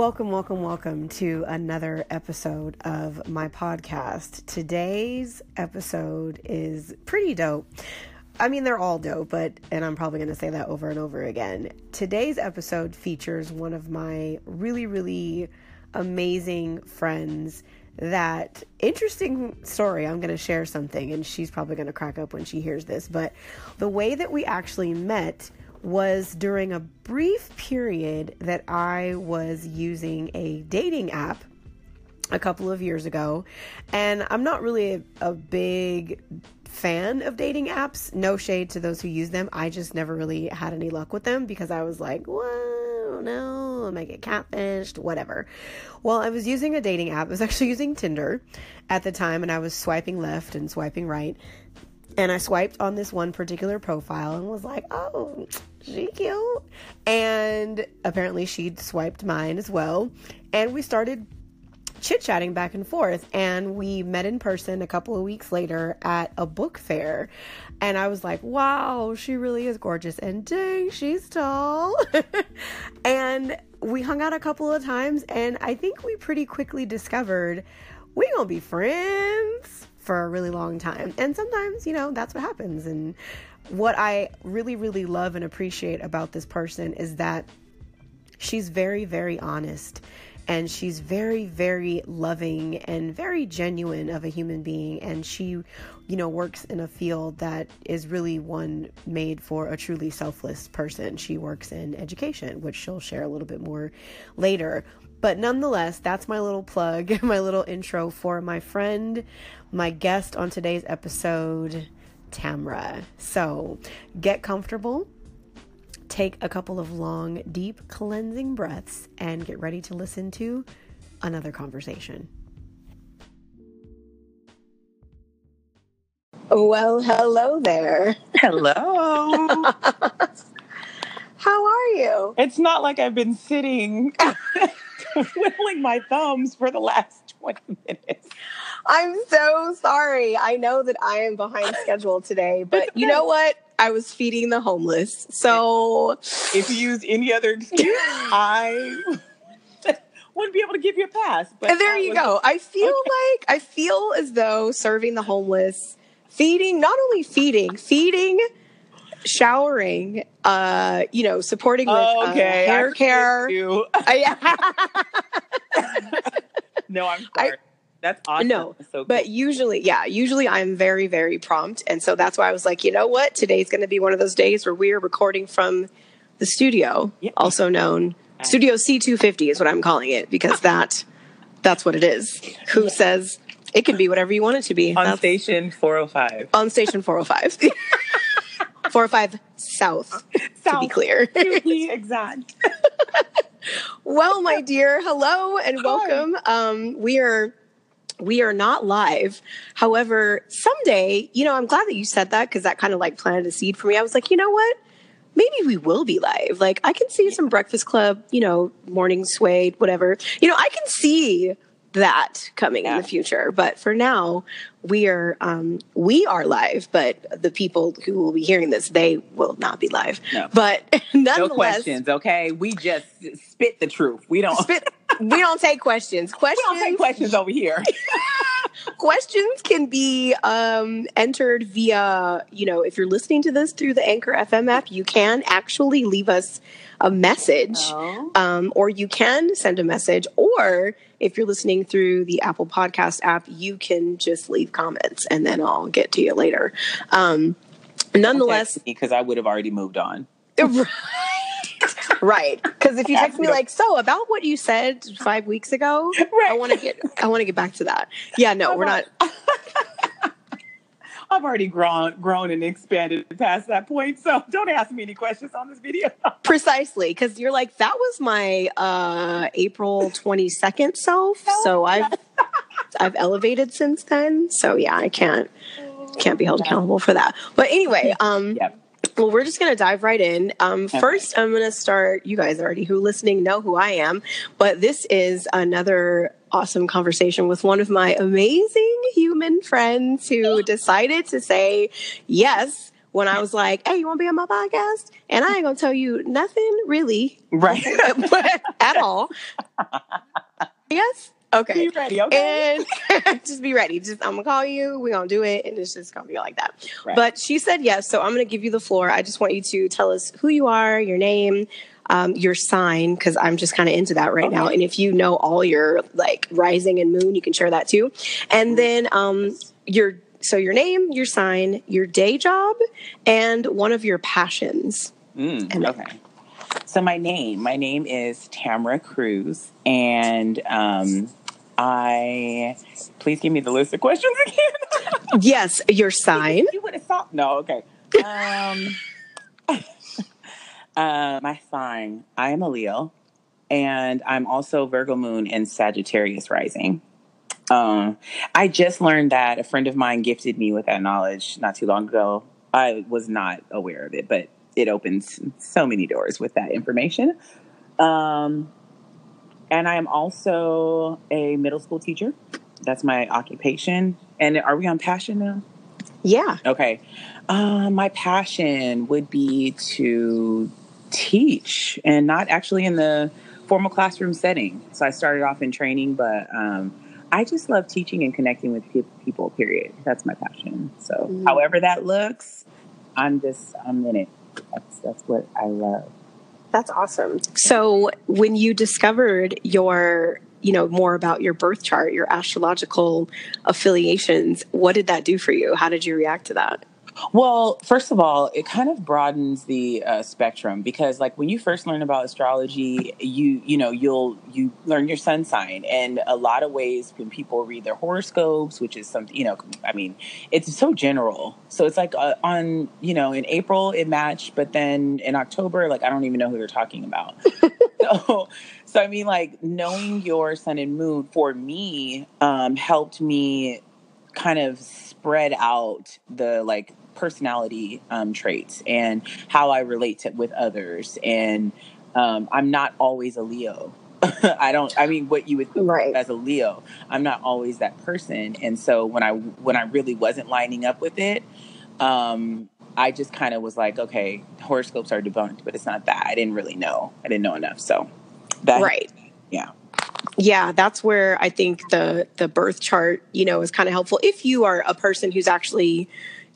Welcome, welcome, welcome to another episode of my podcast. Today's episode is pretty dope. I mean, they're all dope, but, and I'm probably going to say that over and over again. Today's episode features one of my really, really amazing friends. That interesting story, I'm going to share something, and she's probably going to crack up when she hears this. But the way that we actually met was during a brief period that I was using a dating app a couple of years ago. And I'm not really a, a, big fan of dating apps. No shade to those who use them. I just never really had any luck with them because I was like, whoa, no, I might get catfished, whatever. Well, I was using a dating app. I was actually using Tinder at the time and I was swiping left and swiping right. And I swiped on this one particular profile and was like, oh, she cute. And apparently she'd swiped mine as well. And we started chit chatting back and forth. And we met in person a couple of weeks later at a book fair. And I was like, wow, she really is gorgeous. And dang, she's tall. and we hung out a couple of times. And I think we pretty quickly discovered we gonna be friends for a really long time. And sometimes, you know, that's what happens. And what I really, really love and appreciate about this person is that she's very, very honest and she's very, very loving and very genuine of a human being. And she, you know, works in a field that is really one made for a truly selfless person. She works in education, which she'll share a little bit more later. But nonetheless, that's my little plug, my little intro for my friend, my guest on today's episode. Tamra. So get comfortable, take a couple of long, deep, cleansing breaths, and get ready to listen to another conversation. Well, hello there. Hello. How are you? It's not like I've been sitting twiddling my thumbs for the last 20 minutes. I'm so sorry. I know that I am behind schedule today, but you know what? I was feeding the homeless. So if you use any other excuse, I wouldn't be able to give you a pass. But there you go. I feel okay. like I feel as though serving the homeless, feeding, not only feeding, feeding, showering, uh, you know, supporting with uh, okay. uh, hair care. Uh, yeah. no, I'm sorry. I, that's awesome. No, so cool. but usually, yeah, usually I'm very, very prompt. And so that's why I was like, you know what? Today's going to be one of those days where we are recording from the studio, yep. also known Studio C250 is what I'm calling it because that that's what it is. Who says it can be whatever you want it to be? On that's, station 405. On station 405. 405 South, South, to be clear. exact. well, my dear, hello and welcome. Um, we are we are not live. However, someday, you know, I'm glad that you said that because that kind of like planted a seed for me. I was like, you know what? Maybe we will be live. Like, I can see some Breakfast Club, you know, morning sway, whatever. You know, I can see that coming yeah. in the future. But for now, we are um, we are live. But the people who will be hearing this, they will not be live. No. But nonetheless, no questions. Okay, we just spit the truth. We don't spit. We don't take questions. Questions. We don't take questions over here. questions can be um, entered via, you know, if you're listening to this through the Anchor FM app, you can actually leave us a message, oh. um, or you can send a message, or if you're listening through the Apple Podcast app, you can just leave comments and then I'll get to you later. Um, nonetheless, because I would have already moved on. right because if you text me like so about what you said five weeks ago right. i want to get i want to get back to that yeah no we're not I've already grown, grown and expanded past that point. So don't ask me any questions on this video. Precisely, because you're like that was my uh, April 22nd self. So I've I've elevated since then. So yeah, I can't can't be held accountable for that. But anyway, um, yep. Well, we're just going to dive right in. Um, okay. First, I'm going to start. You guys already who listening know who I am, but this is another awesome conversation with one of my amazing human friends who decided to say, yes, when I was like, "Hey, you want to be on my podcast?" And I ain't gonna tell you nothing really, Right. at all. yes. Okay. Be ready, okay? And just be ready. Just I'm gonna call you. We're gonna do it, and it's just gonna be like that. Right. But she said yes, so I'm gonna give you the floor. I just want you to tell us who you are, your name, um, your sign, because I'm just kind of into that right now. And if you know all your like rising and moon, you can share that too. And then um, your so your name, your sign, your day job, and one of your passions. Mm, And- okay. So my name, my name is Tamara Cruz, and um, I. Please give me the list of questions again. Yes, your sign. you would have thought. No, okay. Um, uh, my sign. I am a Leo, and I'm also Virgo Moon and Sagittarius Rising. Um, I just learned that a friend of mine gifted me with that knowledge not too long ago. I was not aware of it, but it opens so many doors with that information. Um, and I am also a middle school teacher. That's my occupation. And are we on passion now? Yeah. Okay. Uh, my passion would be to teach and not actually in the formal classroom setting. So I started off in training, but um, I just love teaching and connecting with pe- people, period. That's my passion. So, Mm. however that looks, I'm just, I'm in it. That's, that's what I love. That's awesome. So, when you discovered your, you know, more about your birth chart, your astrological affiliations, what did that do for you? How did you react to that? Well, first of all, it kind of broadens the uh, spectrum because, like, when you first learn about astrology, you you know you'll you learn your sun sign, and a lot of ways when people read their horoscopes, which is something you know, I mean, it's so general. So it's like uh, on you know in April it matched, but then in October, like I don't even know who they're talking about. so, so I mean, like knowing your sun and moon for me um, helped me kind of spread out the like personality um, traits and how I relate to with others. And um, I'm not always a Leo. I don't. I mean, what you would think Right. as a Leo, I'm not always that person. And so when I when I really wasn't lining up with it, um, I just kind of was like, okay, horoscopes are debunked, but it's not that. I didn't really know. I didn't know enough. So that Right. yeah. Yeah, that's where I think the the birth chart, you know, is kind of helpful if you are a person who's actually,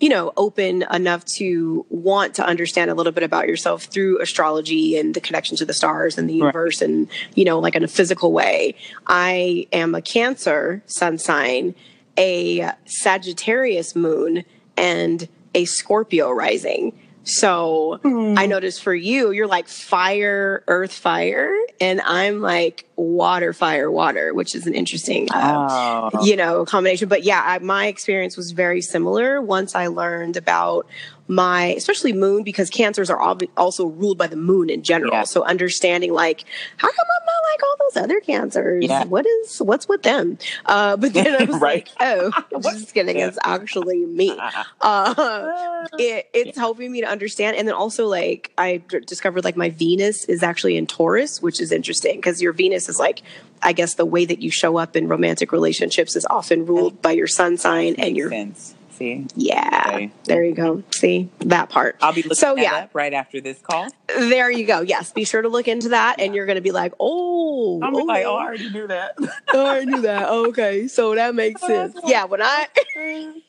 you know, open enough to want to understand a little bit about yourself through astrology and the connection to the stars and the universe and, you know, like in a physical way. I am a Cancer sun sign, a Sagittarius moon, and a Scorpio rising. So I noticed for you, you're like fire, earth, fire, and I'm like water, fire, water, which is an interesting, uh, Oh. you know, combination. But yeah, I, my experience was very similar once I learned about my, especially moon, because cancers are ob- also ruled by the moon in general. Yeah. So understanding like, how come I'm not like all those other cancers? Yeah. What is, what's with them? Uh, but then I was Right. like, oh, What's just kidding. them? It's actually me. Uh, it, it's helping me to understand and then also like i d- discovered like my venus is actually in taurus which is interesting because your venus is like i guess the way that you show up in romantic relationships is often ruled by your sun sign and your sense. See, yeah Okay. there you go see that part I'll be looking So, that yeah. up right after this call. there you go yes be sure to look into that and you're gonna be like oh I'm okay. like, oh, I already knew that. Oh, I knew that. Okay, so that makes sense. Yeah, when I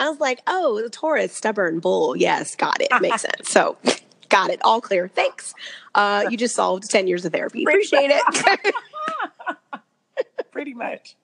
I was like, oh, the Taurus, stubborn bull. Yes, got it. Makes sense. So got it. All clear. Thanks. Uh, you just solved 10 years of therapy. Appreciate it. Pretty much.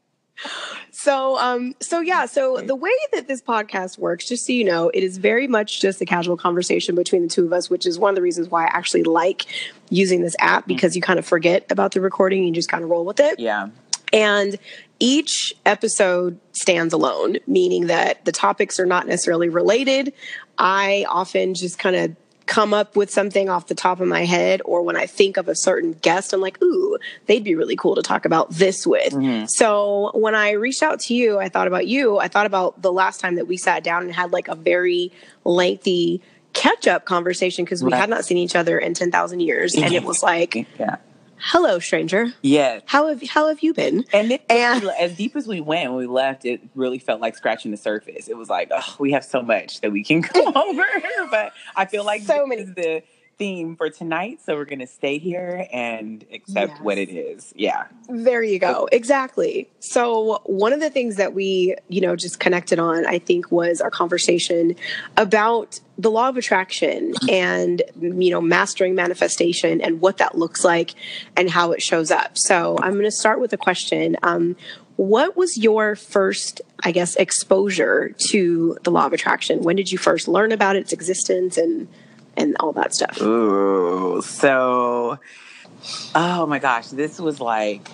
So um so yeah, so the way that this podcast works, just so you know, it is very much just a casual conversation between the two of us, which is one of the reasons why I actually like using this app because you kind of forget about the recording, and you just kind of roll with it. Yeah. And each episode stands alone, meaning that the topics are not necessarily related. I often just kind of come up with something off the top of my head, or when I think of a certain guest, I'm like, ooh, they'd be really cool to talk about this with. Mm-hmm. So when I reached out to you, I thought about you. I thought about the last time that we sat down and had like a very lengthy catch up conversation because we Right. had not seen each other in 10,000 years. And it was like, Yeah. Hello, stranger. Yes. How have how have you been? And, it, And- as deep as we went when we left, it really felt like scratching the surface. It was like, oh, we have so much that we can go over. But I feel like So this many. is the theme for tonight. So we're going to stay here and accept what it is. Yeah. There you go. Exactly. So, one of the things that we, you know, just connected on, I think, was our conversation about the law of attraction and, you know, mastering manifestation and what that looks like and how it shows up. So, I'm going to start with a question. Um, what was your first, I guess, exposure to the law of attraction? When did you first learn about its existence and and all that stuff? Ooh. So, oh my gosh, this was like,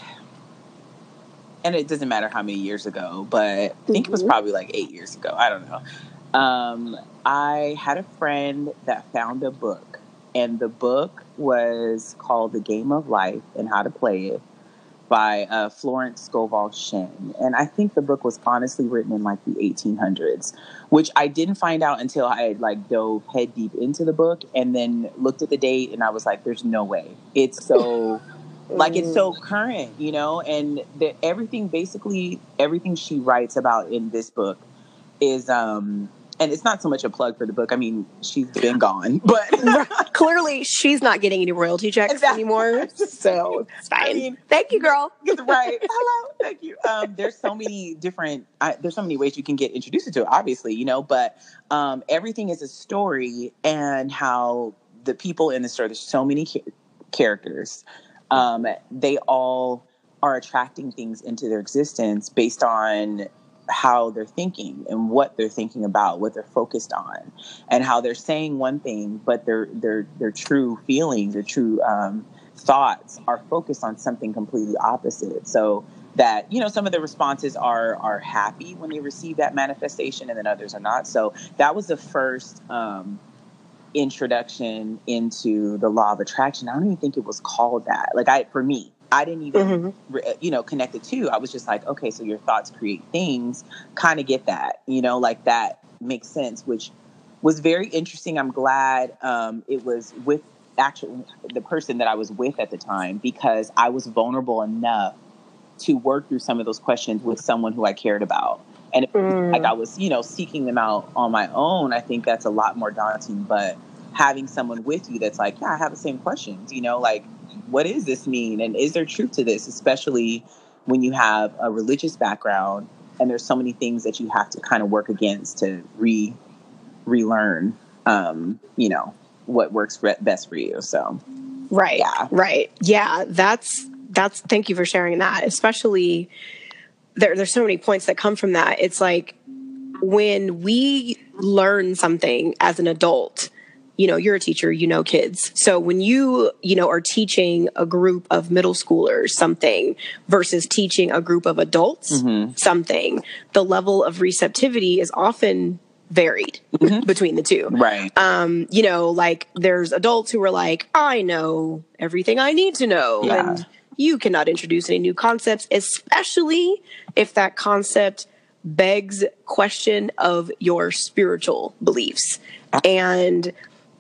and it doesn't matter how many years ago, but I think it was Mhm. probably like eight years ago. I don't know. Um, I had a friend that found a book, and the book was called The Game of Life and How to Play It by uh, Florence Scovel Shinn. And I think the book was honestly written in like the 1800s, which I didn't find out until I had like dove head deep into the book and then looked at the date and I was like, there's no way. It's so. Like it's so current, you know, and the, everything basically everything she writes about in this book is um and it's not so much a plug for the book. I mean, she's been gone, but Clearly, she's not getting any royalty checks Exactly. anymore, so it's fine. I mean, Thank you, girl. right. Hello. Thank you. Um, there's so many different. I, there's so many ways you can get introduced to it. Obviously, you know, but um, everything is a story, and how the people in the story. There's so many cha- characters. Um, they all are attracting things into their existence based on how they're thinking and what they're thinking about, what they're focused on, and how they're saying one thing, but their their their true feelings, their true um, thoughts are focused on something completely opposite. So that you know some of the responses are are happy when they receive that manifestation, and then others are not. So that was the first. Um, introduction into the law of attraction i don't even think it was called that like i for me i didn't even Mhm. re- you know connect connected to i was just like okay so your thoughts create things. Kind of get that you know like that makes sense which was very interesting. I'm glad um, it was with actually the person that i was with at the time because i was vulnerable enough to work through some of those questions with someone who i cared about. And if, Mm. like i was you know seeking them out on my own. I think that's a lot more daunting but having someone with you that's like yeah i have the same questions you know like what does this mean and is there truth to this especially when you have a religious background and there's so many things that you have to kind of work against to re relearn um you know what works best for you so Right. Yeah. Right. Yeah. That's that's. Thank you for sharing that. Especially there. There's so many points that come from that. It's like when we learn something as an adult. You know, you're a teacher. You know kids. So when you you know are teaching a group of middle schoolers something versus teaching a group of adults Mhm. something, the level of receptivity is often varied Mhm. between the two right um, you know, like there's adults who are like, I know everything I need to know. Yeah. And you cannot introduce any new concepts, especially if that concept begs question of your spiritual beliefs. And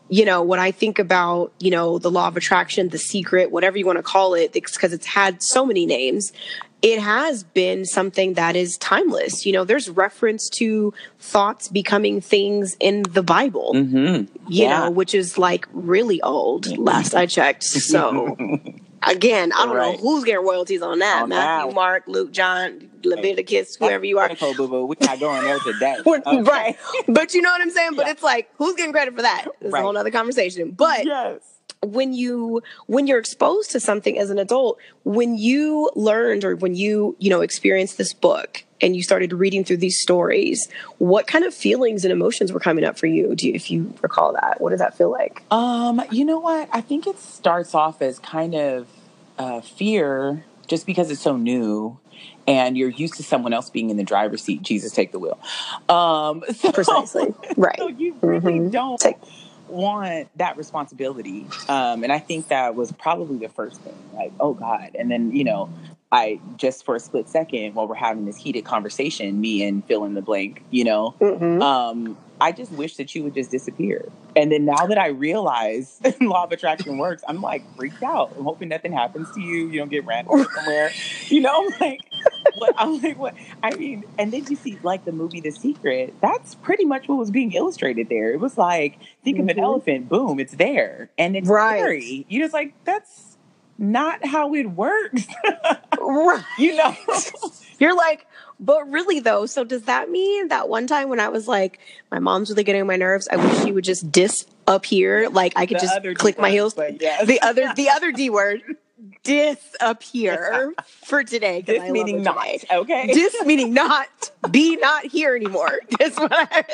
you know, when I think about, you know, the law of attraction, the secret, whatever you want to call it, because it's had so many names, it has been something that is timeless. You know, there's reference to thoughts becoming things in the Bible, hmm you Yeah. know, which is like really old, last I checked. So, again, I don't Right. know who's getting royalties on that. On Matthew, that. Mark, Luke, John, Leviticus, whoever you are. Critical, boo boo. We're not going there today. Okay. Right. But you know what I'm saying? But Yeah. it's like, who's getting credit for that? It's Right. a whole other conversation. But yes. When you when you're exposed to something as an adult, when you learned or when you, you know, experienced this book and you started reading through these stories, what kind of feelings and emotions were coming up for you? Do you, if you recall that? What did that feel like? Um, you know what? I think it starts off as kind of uh, fear, just because it's so new, and you're used to someone else being in the driver's seat. Jesus, take the wheel. Um, so, Precisely. Right. So you really Mhm. don't Take- want that responsibility, um, and I think that was probably the first thing. Like, oh God, and then you know, I just for a split second while we're having this heated conversation, me and fill in the blank, you know, Mhm. um, I just wish that you would just disappear. And then now that I realize law of attraction works, I'm like freaked out. I'm hoping nothing happens to you. You don't get ran over somewhere. You know, I'm like, what? I'm like, what? I mean, and then you see like the movie The Secret. That's pretty much what was being illustrated there. It was like, think of Mhm. an elephant, boom, it's there, and it's Right. scary. You're just like, that's not how it works. Right. you know? You're like, but really though, so does that mean that one time when I was like, my mom's really getting on my nerves, I wish she would just disappear, like I could The just click D my heels. yes. The other, the other D word, disappear for today. This meaning not today. okay. Dis meaning not be not here anymore. Is what I,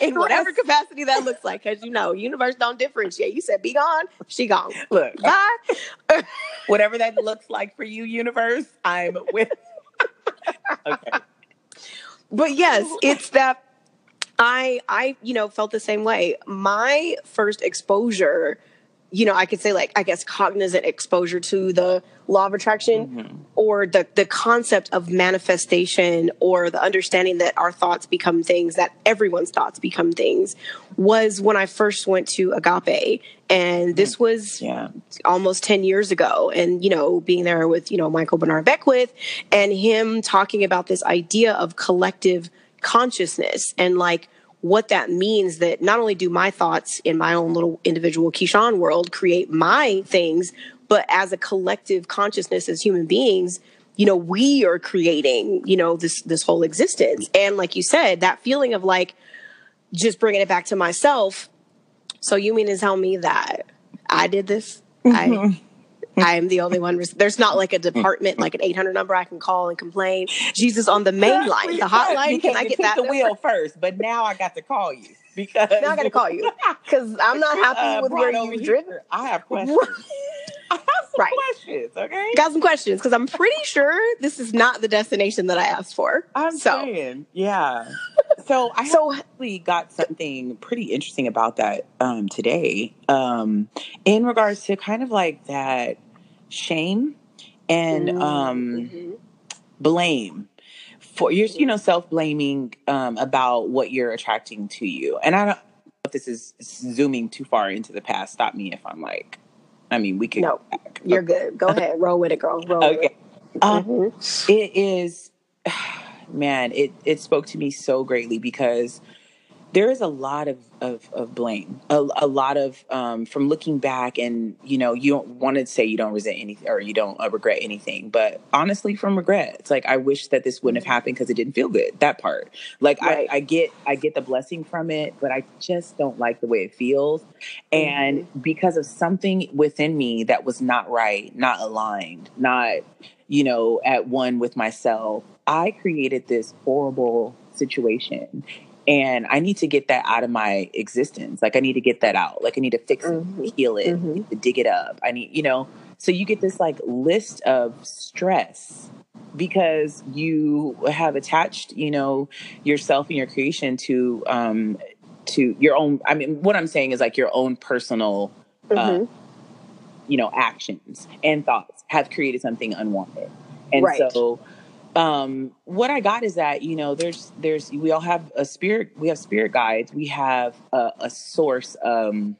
in whatever capacity that looks like, because you know, universe don't differentiate. You said be gone, she gone. Look, Bye. whatever that looks like for you, universe, I'm with. okay. but yes it's that i i you know felt the same way my first exposure you know i could say like i guess cognizant exposure to the law of attraction Mhm. or the the concept of manifestation or the understanding that our thoughts become things that everyone's thoughts become things was when i first went to agape and this was Yeah. almost 10 years ago and you know being there with you know michael bernard beckwith and him talking about this idea of collective consciousness and like what that means that not only do my thoughts in my own little individual Keyshawn world create my things but as a collective consciousness as human beings you know we are creating you know this this whole existence and like you said that feeling of like just bringing it back to myself so you mean to tell me that I did this? Mm-hmm. I I am the only one. res- There's not like a department, like an 800 number I can call and complain. Jesus on the main line, the hotline. Can I get that? the number? wheel first, but now I got to call you because Now I got to call you because I'm not happy Uh, with where you've driven. I have questions. I have some Right. questions. Okay. Got some questions because I'm pretty sure this is not the destination that I asked for. I'm so, saying, yeah. So I so actually got something pretty interesting about that um, today, um, in regards to kind of like that shame and um, Mhm. blame for you're you know self blaming um, about what you're attracting to you. And I don't know if this is zooming too far into the past. Stop me if I'm like. I mean, we could. No, go back. you're good. Go ahead, roll with it, girl. Roll with Okay. it. Um, Mhm. it is man it it spoke to me so greatly because there is a lot of of, of blame a, a lot of um, from looking back and you know you don't want to say you don't resent anything or you don't uh, regret anything but honestly from regret it's like i wish that this wouldn't have happened because it didn't feel good that part. Like Right. I, I get i get the blessing from it but i just don't like the way it feels and because of something within me that was not right not aligned not you know at one with myself i created this horrible situation and i need to get that out of my existence like i need to get that out like i need to fix it Mhm. heal it Mhm. dig it up i need you know so you get this like list of stress because you have attached you know yourself and your creation to um to your own i mean what i'm saying is like your own personal uh, Mhm. you know actions and thoughts have created something unwanted and Right. so um what i got is that you know there's there's we all have a spirit we have spirit guides we have a, a source um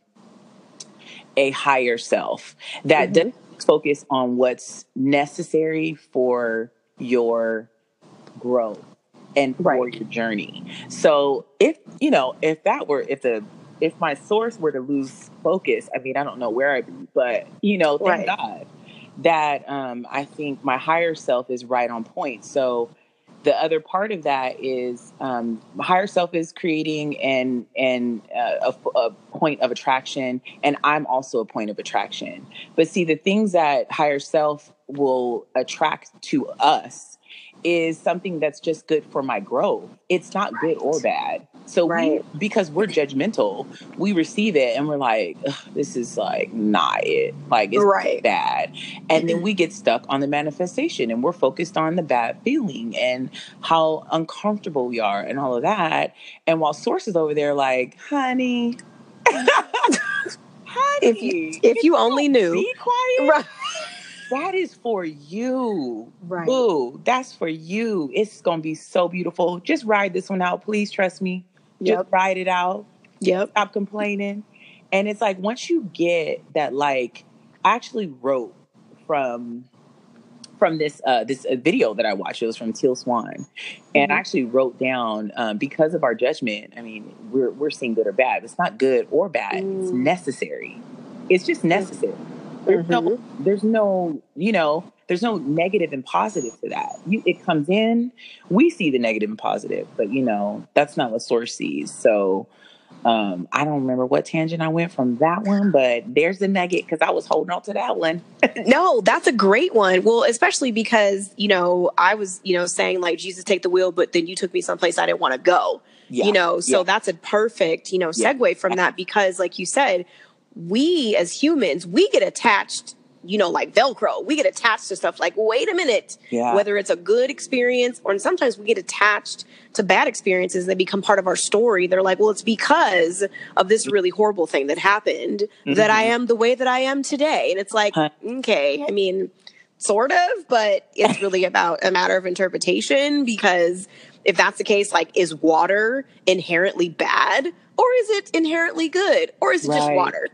a higher self that Mhm. doesn't focus on what's necessary for your growth and for Right. your journey so if you know if that were if the if my source were to lose focus i mean i don't know where i'd be but you know thank Right. god that um i think my higher self is right on point so the other part of that is um, higher self is creating and and uh, a, a point of attraction, and I'm also a point of attraction. But see, the things that higher self will attract to us is something that's just good for my growth. It's not good or bad. So Right. we, because we're judgmental, we receive it and we're like, this is like not it. Like it's Right. bad. And then mm-hmm. we get stuck on the manifestation and we're focused on the bad feeling and how uncomfortable we are and all of that. And while sources over there like, honey, honey, If you- if you only knew. be quiet. Right. That is for you. Right. Ooh, that's for you. It's gonna be so beautiful. Just ride this one out. Please trust me. Just Yep. ride it out. Yep. Stop complaining. And it's like once you get that, like I actually wrote from from this uh this uh, video that I watched. It was from Teal Swan, and I Mhm. actually wrote down um, because of our judgment. I mean, we're we're seeing good or bad. It's not good or bad. It's Mm. necessary. It's just necessary. There's no Mhm. there's no you know there's no negative and positive to that. You it comes in. We see the negative and positive, but you know that's not what source sees. So. Um, I don't remember what tangent I went from that one, but there's the nugget because I was holding on to that one. No, that's a great one. Well, especially because, you know, I was, you know, saying like Jesus take the wheel, but then you took me someplace I didn't want to go. Yeah. You know, so Yeah. that's a perfect, you know, Yeah. segue from that because like you said, we as humans, we get attached, you know, like Velcro. We get attached to stuff like, wait a minute, Yeah. whether it's a good experience or sometimes we get attached to bad experiences they become part of our story they're like well it's because of this really horrible thing that happened that i Mhm. am the way that i am today and it's like Huh. okay i mean sort of but it's really about a matter of interpretation because if that's the case like is water inherently bad or is it inherently good or is it just water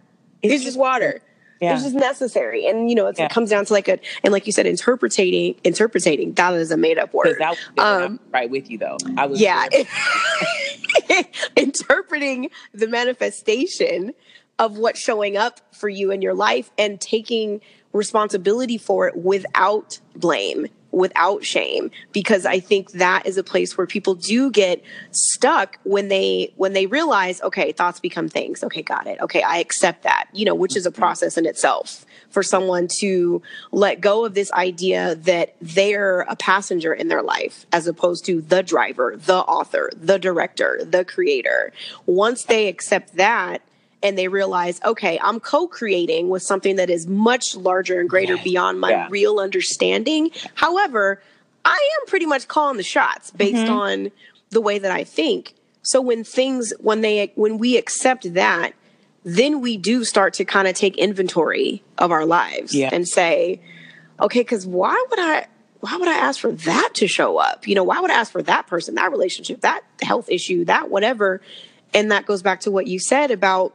it's, just water Yeah. it's just necessary and you know it's, Yeah. it comes down to like a and like you said interpreting interpreting that is a made up word that Um, right with you though. I was yeah interpreting the manifestation of what's showing up for you in your life and taking responsibility for it without blame without shame because i think that is a place where people do get stuck when they when they realize okay thoughts become things. Okay got it. Okay i accept that you know which is a mm-hmm. process in itself. For someone to let go of this idea that they're a passenger in their life as opposed to the driver the author the director the creator once they accept that and they realize, okay, I'm co-creating with something that is much larger and greater Yes. beyond my Yeah. real understanding. However, I am pretty much calling the shots based Mhm. on the way that I think. So when things when they when we accept that, then we do start to kind of take inventory of our lives Yeah. and say, okay, cuz why would I why would I ask for that to show up? You know, why would I ask for that person, that relationship, that health issue, that whatever? And that goes back to what you said about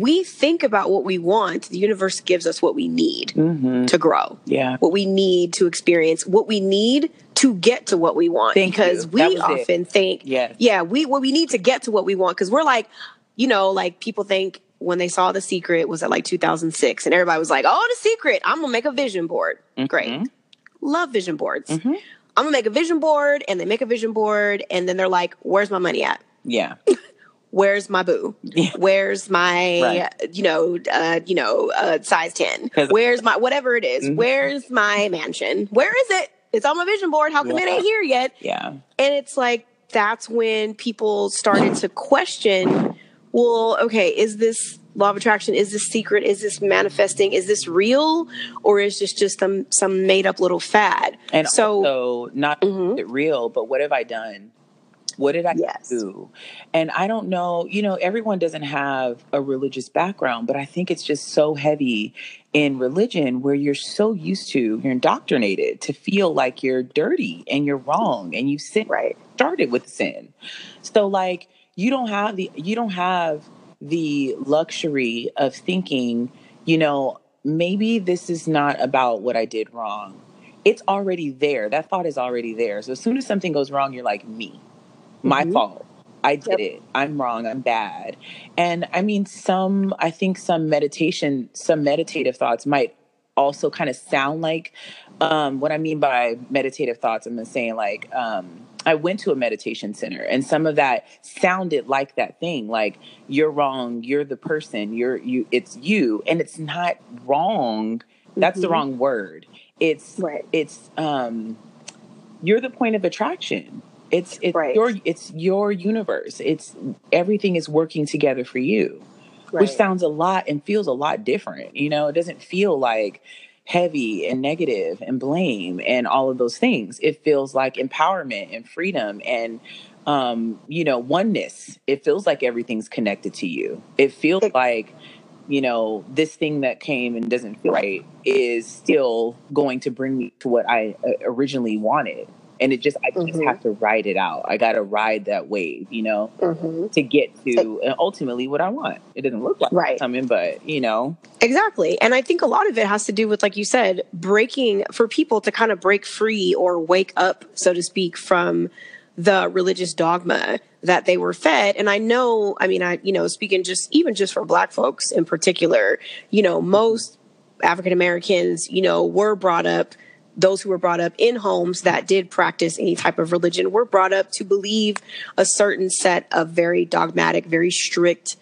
we think about what we want, the universe gives us what we need Mhm. to grow, Yeah. what we need to experience, what we need to get to what we want. Thank because you. we was it. often think, Yes. yeah, we what we need to get to what we want because we're like, you know, like people think when they saw The Secret was at like 2006, and everybody was like, "Oh, The Secret! I'm gonna make a vision board." Great, Mhm. love vision boards. Mhm. I'm gonna make a vision board, and they make a vision board, and then they're like, "Where's my money at? Yeah. Where's my boo? Yeah. Where's my, Right. you know, uh, you know, uh, size ten? Where's my whatever it is? Mhm. Where's my mansion? Where is it? It's on my vision board. How come it ain't here yet? Yeah. And it's like that's when people started to question, well, okay, is this law of attraction? Is this secret? Is this manifesting? Is this real, or is this just some some made up little fad? And so, also not Mhm. real, but what have I done? What did I Yes. do? And I don't know, you know, everyone doesn't have a religious background, but I think it's just so heavy in religion where you're so used to, you're indoctrinated to feel like you're dirty and you're wrong and you sin right, started with sin. So like you don't have the you don't have the luxury of thinking, you know, maybe this is not about what I did wrong. It's already there. That thought is already there. So as soon as something goes wrong, you're like, me, my Mhm. fault. I did Yep. it. I'm wrong. I'm bad. And I mean, some, I think some meditation, some meditative thoughts might also kind of sound like um, what I mean by meditative thoughts. I'm saying like, um, I went to a meditation center and some of that sounded like that thing, like you're wrong, you're the person, you're you, it's you, and it's not wrong. That's the Mhm. wrong word. It's right, it's um, you're the point of attraction. It's it's Right. your it's your universe. It's everything is working together for you, which sounds a lot and feels a lot different. You know, it doesn't feel like heavy and negative and blame and all of those things. It feels like empowerment and freedom and um, you know, oneness. It feels like everything's connected to you. It feels like you know, this thing that came and doesn't feel right is still going to bring me to what I uh, originally wanted. And it just, I just Mhm. have to ride it out. I got to ride that wave, you know, Mhm. to get to and ultimately what I want. It doesn't look like Right. coming, but you know, Exactly. And I think a lot of it has to do with, like you said, breaking for people to kind of break free or wake up, so to speak, from the religious dogma that they were fed. And I know, I mean, I, you know, speaking just even just for black folks in particular, you know, most African Americans, you know, were brought up, those who were brought up in homes that did practice any type of religion were brought up to believe a certain set of very dogmatic, very strict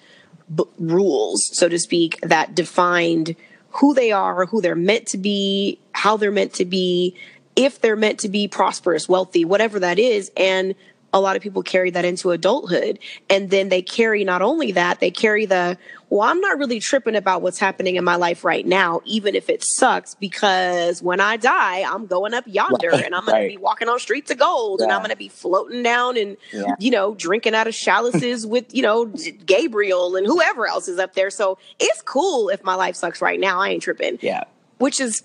b- rules, so to speak, that defined who they are, who they're meant to be, how they're meant to be, if they're meant to be prosperous, wealthy, whatever that is. And a lot of people carry that into adulthood. And then they carry not only that, they carry the, well, I'm not really tripping about what's happening in my life right now, even if it sucks, because when I die, I'm going up yonder Right, and I'm going right. to be walking on streets of gold and I'm going to be floating down and Yeah. you know, drinking out of chalices with, you know, Gabriel and whoever else is up there. So it's cool if my life sucks right now. I ain't tripping. yeah. Which is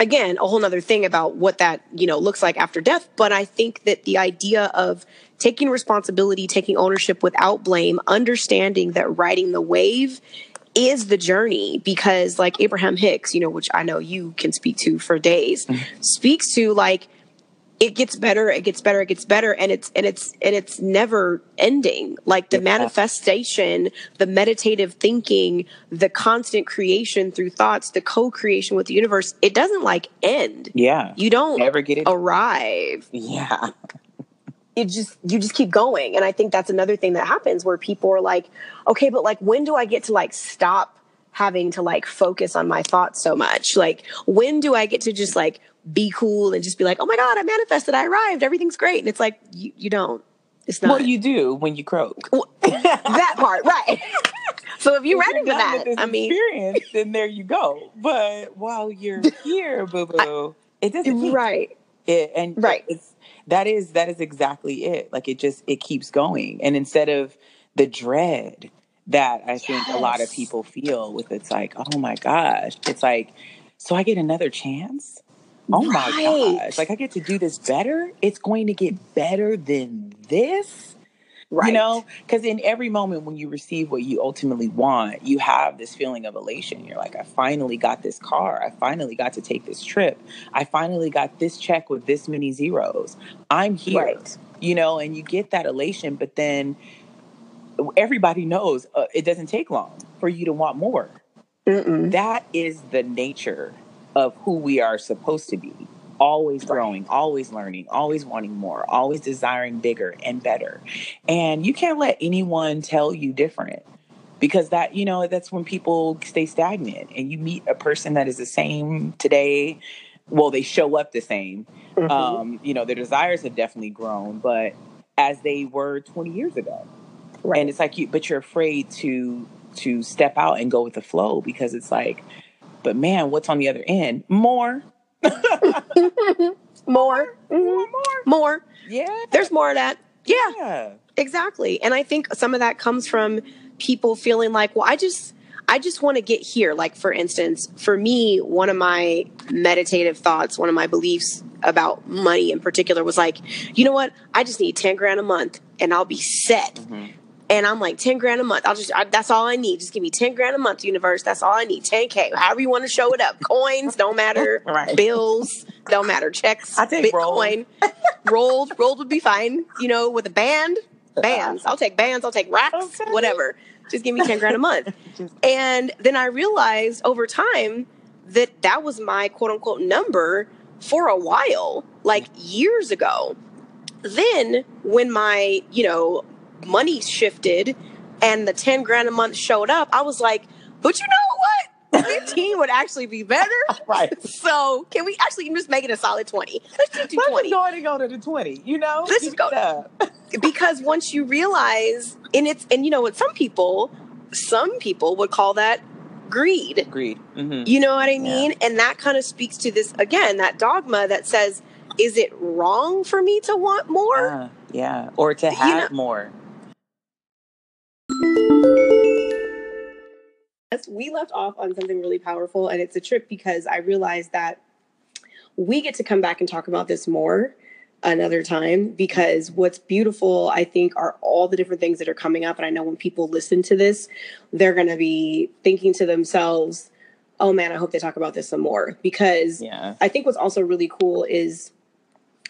again a whole nother thing about what that, you know, looks like after death. But I think that the idea of taking responsibility, taking ownership without blame, understanding that riding the wave is the journey because like Abraham Hicks, you know, which I know you can speak to for days, mm-hmm. speaks to like it gets better it gets better it gets better and it's and it's and it's never ending like the Yeah. manifestation the meditative thinking the constant creation through thoughts the co-creation with the universe it doesn't like end Yeah. you don't ever get it. arrive Yeah. it just you just keep going and i think that's another thing that happens where people are like okay but like when do i get to like stop having to like focus on my thoughts so much like when do i get to just like be cool and just be like oh my god i manifested i arrived everything's great and it's like you, you don't it's not Well, you do when you croak. that part right so if you're If ready for done that with this i mean experience, then there you go. But while you're here, boo boo, it doesn't keep. right It, and Right. it's that is that is exactly it. Like it just it keeps going, and instead of the dread that I think a lot of people feel with it's like, oh my gosh, it's like, so I get another chance. Oh my Right. gosh, like I get to do this better. It's going to get better than this. right You know, because in every moment when you receive what you ultimately want, you have this feeling of elation. You're like, I finally got this car. I finally got to take this trip. I finally got this check with this many zeros. I'm here. Right. You know, and you get that elation, but then everybody knows uh, it doesn't take long for you to want more. Mm-mm. That is the nature of who we are supposed to be. Always growing, always learning, always wanting more, always desiring bigger and better. And you can't let anyone tell you different because that, you know, that's when people stay stagnant and you meet a person that is the same today. Well, they show up the same. Mhm. Um, you know, their desires have definitely grown, but as they were 20 years ago. Right. And it's like you, but you're afraid to to step out and go with the flow because it's like, but man, what's on the other end? More, more Mhm. more, more. more Yeah, there's more of that yeah yeah, Exactly. And I think some of that comes from people feeling like, well, I just I just want to get here. Like for instance, for me, one of my meditative thoughts, one of my beliefs about money in particular was like, you know what? I just need 10 grand a month and I'll be set. Mhm. And I'm like, 10 grand a month. I'll just, I, that's all I need. Just give me 10 grand a month, universe. That's all I need. 10K, however you want to show it up. Coins, don't matter. Right. Bills, don't matter. Checks, I take Bitcoin. rolled, rolled would be fine. You know, with a band, bands. I'll take bands. I'll take racks, Okay. whatever. Just give me 10 grand a month. And then I realized over time that that was my quote unquote number for a while, like years ago. Then when my, you know, money shifted and the 10 grand a month showed up, I was like, but you know what? 15 would actually be better. right. So can we actually just make it a solid 20? Let's just do Let's 20. just go go to the twenty. You know, Let's just go- up. because once you realize and it's and you know what some people some people would call that greed Agreed. hmm you know what i mean and that kind of speaks to this again that dogma that says is it wrong for me to want more Uh, yeah, or to You have know- more. We left off on something really powerful, and it's a trip because I realized that we get to come back and talk about this more another time because what's beautiful i think are all the different things that are coming up and i know when people listen to this they're going to be thinking to themselves oh man i hope they talk about this some more because Yeah. i think what's also really cool is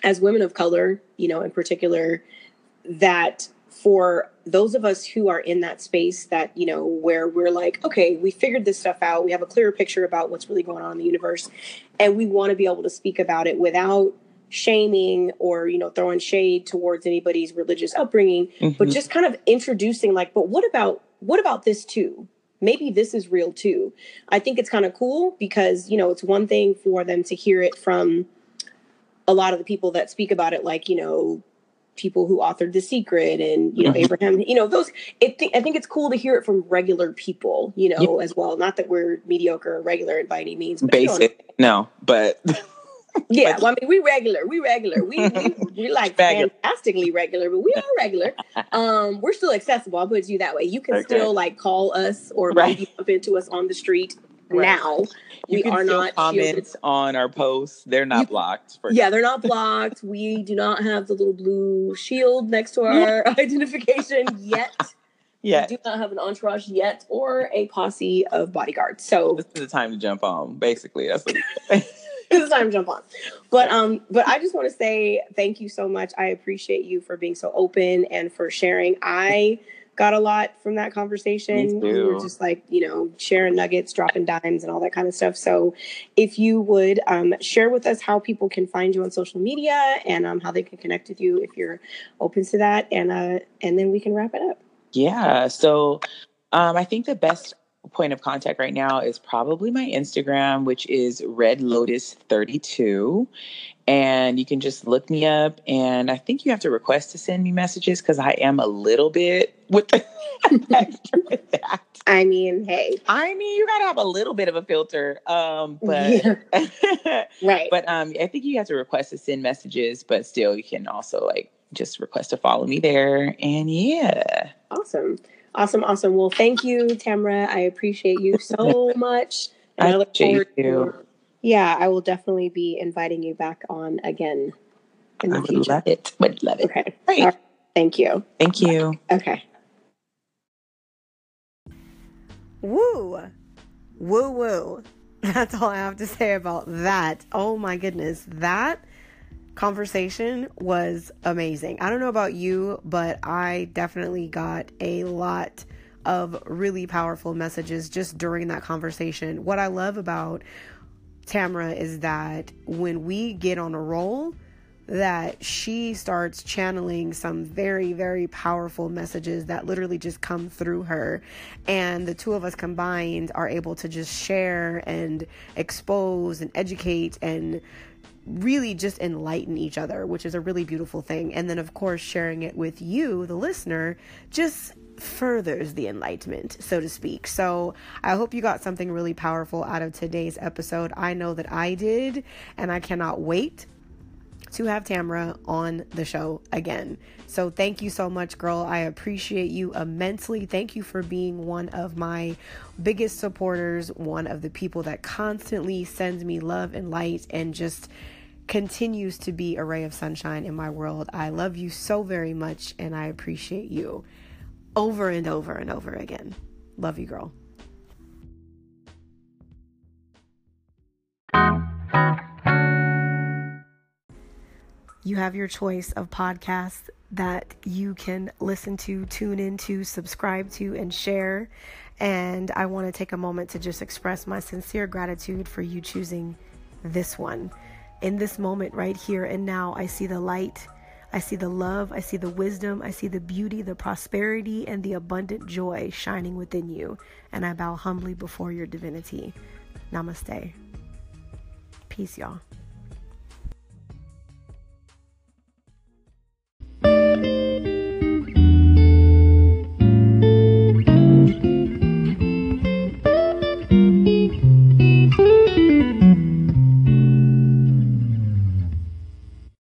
as women of color you know in particular that for those of us who are in that space that you know where we're like okay we figured this stuff out. We have a clearer picture about what's really going on in the universe. And we want to be able to speak about it without shaming or you know throwing shade towards anybody's religious upbringing but Mhm. just kind of introducing like but what about what about this too? Maybe this is real too. I think it's kind of cool because you know it's one thing for them to hear it from a lot of the people that speak about it like you know people who authored the secret and you know Mhm. abraham you know those it th- i think it's cool to hear it from regular people you know as well not that we're mediocre or regular by any means but you know what I'm Basic. No, but yeah, well, I mean, we regular, we regular, we we, we like fantastically regular, but we are regular. Um, we're still accessible. I'll put it to you that way. You can Okay. still like call us or Right. maybe bump into us on the street Right. now. you we can are not comment shielded. on our posts. They're not You- blocked. For Yeah, they're not blocked. We do not have the little blue shield next to our identification yet. yeah. We do not have an entourage yet or a posse of bodyguards. So This is the time to jump on. Basically, that's what. it's time to jump on. But um, but I just want to say thank you so much. I appreciate you for being so open and for sharing. I got a lot from that conversation. We were just like, you know, sharing nuggets, dropping dimes, and all that kind of stuff. So if you would um, share with us how people can find you on social media and um, how they can connect with you if you're open to that, and uh, and then we can wrap it up. Yeah. So um, I think the best point of contact right now is probably my Instagram, which is Red Lotus 32. And you can just look me up. And I think you have to request to send me messages because I am a little bit with the with that. I mean, hey, I mean, you gotta have a little bit of a filter. Um, but right. but um I think you have to request to send messages, but still you can also like just request to follow me there. And yeah. Awesome. Awesome. Awesome. Well, thank you, Tamra. I appreciate you so much. And I I, look forward you. to Yeah, I will definitely be inviting you back on again in I the would future. love it. Would love it. Okay. Great. All right. Thank you. Thank you. Okay. Woo! Woo woo. That's all I have to say about that. Oh my goodness. That conversation was amazing. I don't know about you, but I definitely got a lot of really powerful messages just during that conversation. What I love about Tamara is that when we get on a roll, that she starts channeling some very, very powerful messages that literally just come through her. And the two of us combined are able to just share and expose and educate and really just enlighten each other, which is a really beautiful thing. And then, of course, sharing it with you, the listener, just furthers the enlightenment, so to speak. So I hope you got something really powerful out of today's episode. I know that I did, and I cannot wait to have Tamara on the show again. So thank you so much, girl. I appreciate you immensely. Thank you for being one of my biggest supporters, one of the people that constantly sends me love and light and just continues to be a ray of sunshine in my world. I love you so very much and I appreciate you over and over and over again. Love you, girl. You have your choice of podcasts that you can listen to, tune into, subscribe to, and share. And I want to take a moment to just express my sincere gratitude for you choosing this one. In this moment, right here and now, I see the light, I see the love, I see the wisdom, I see the beauty, the prosperity, and the abundant joy shining within you. And I bow humbly before your divinity. Namaste. Peace, y'all.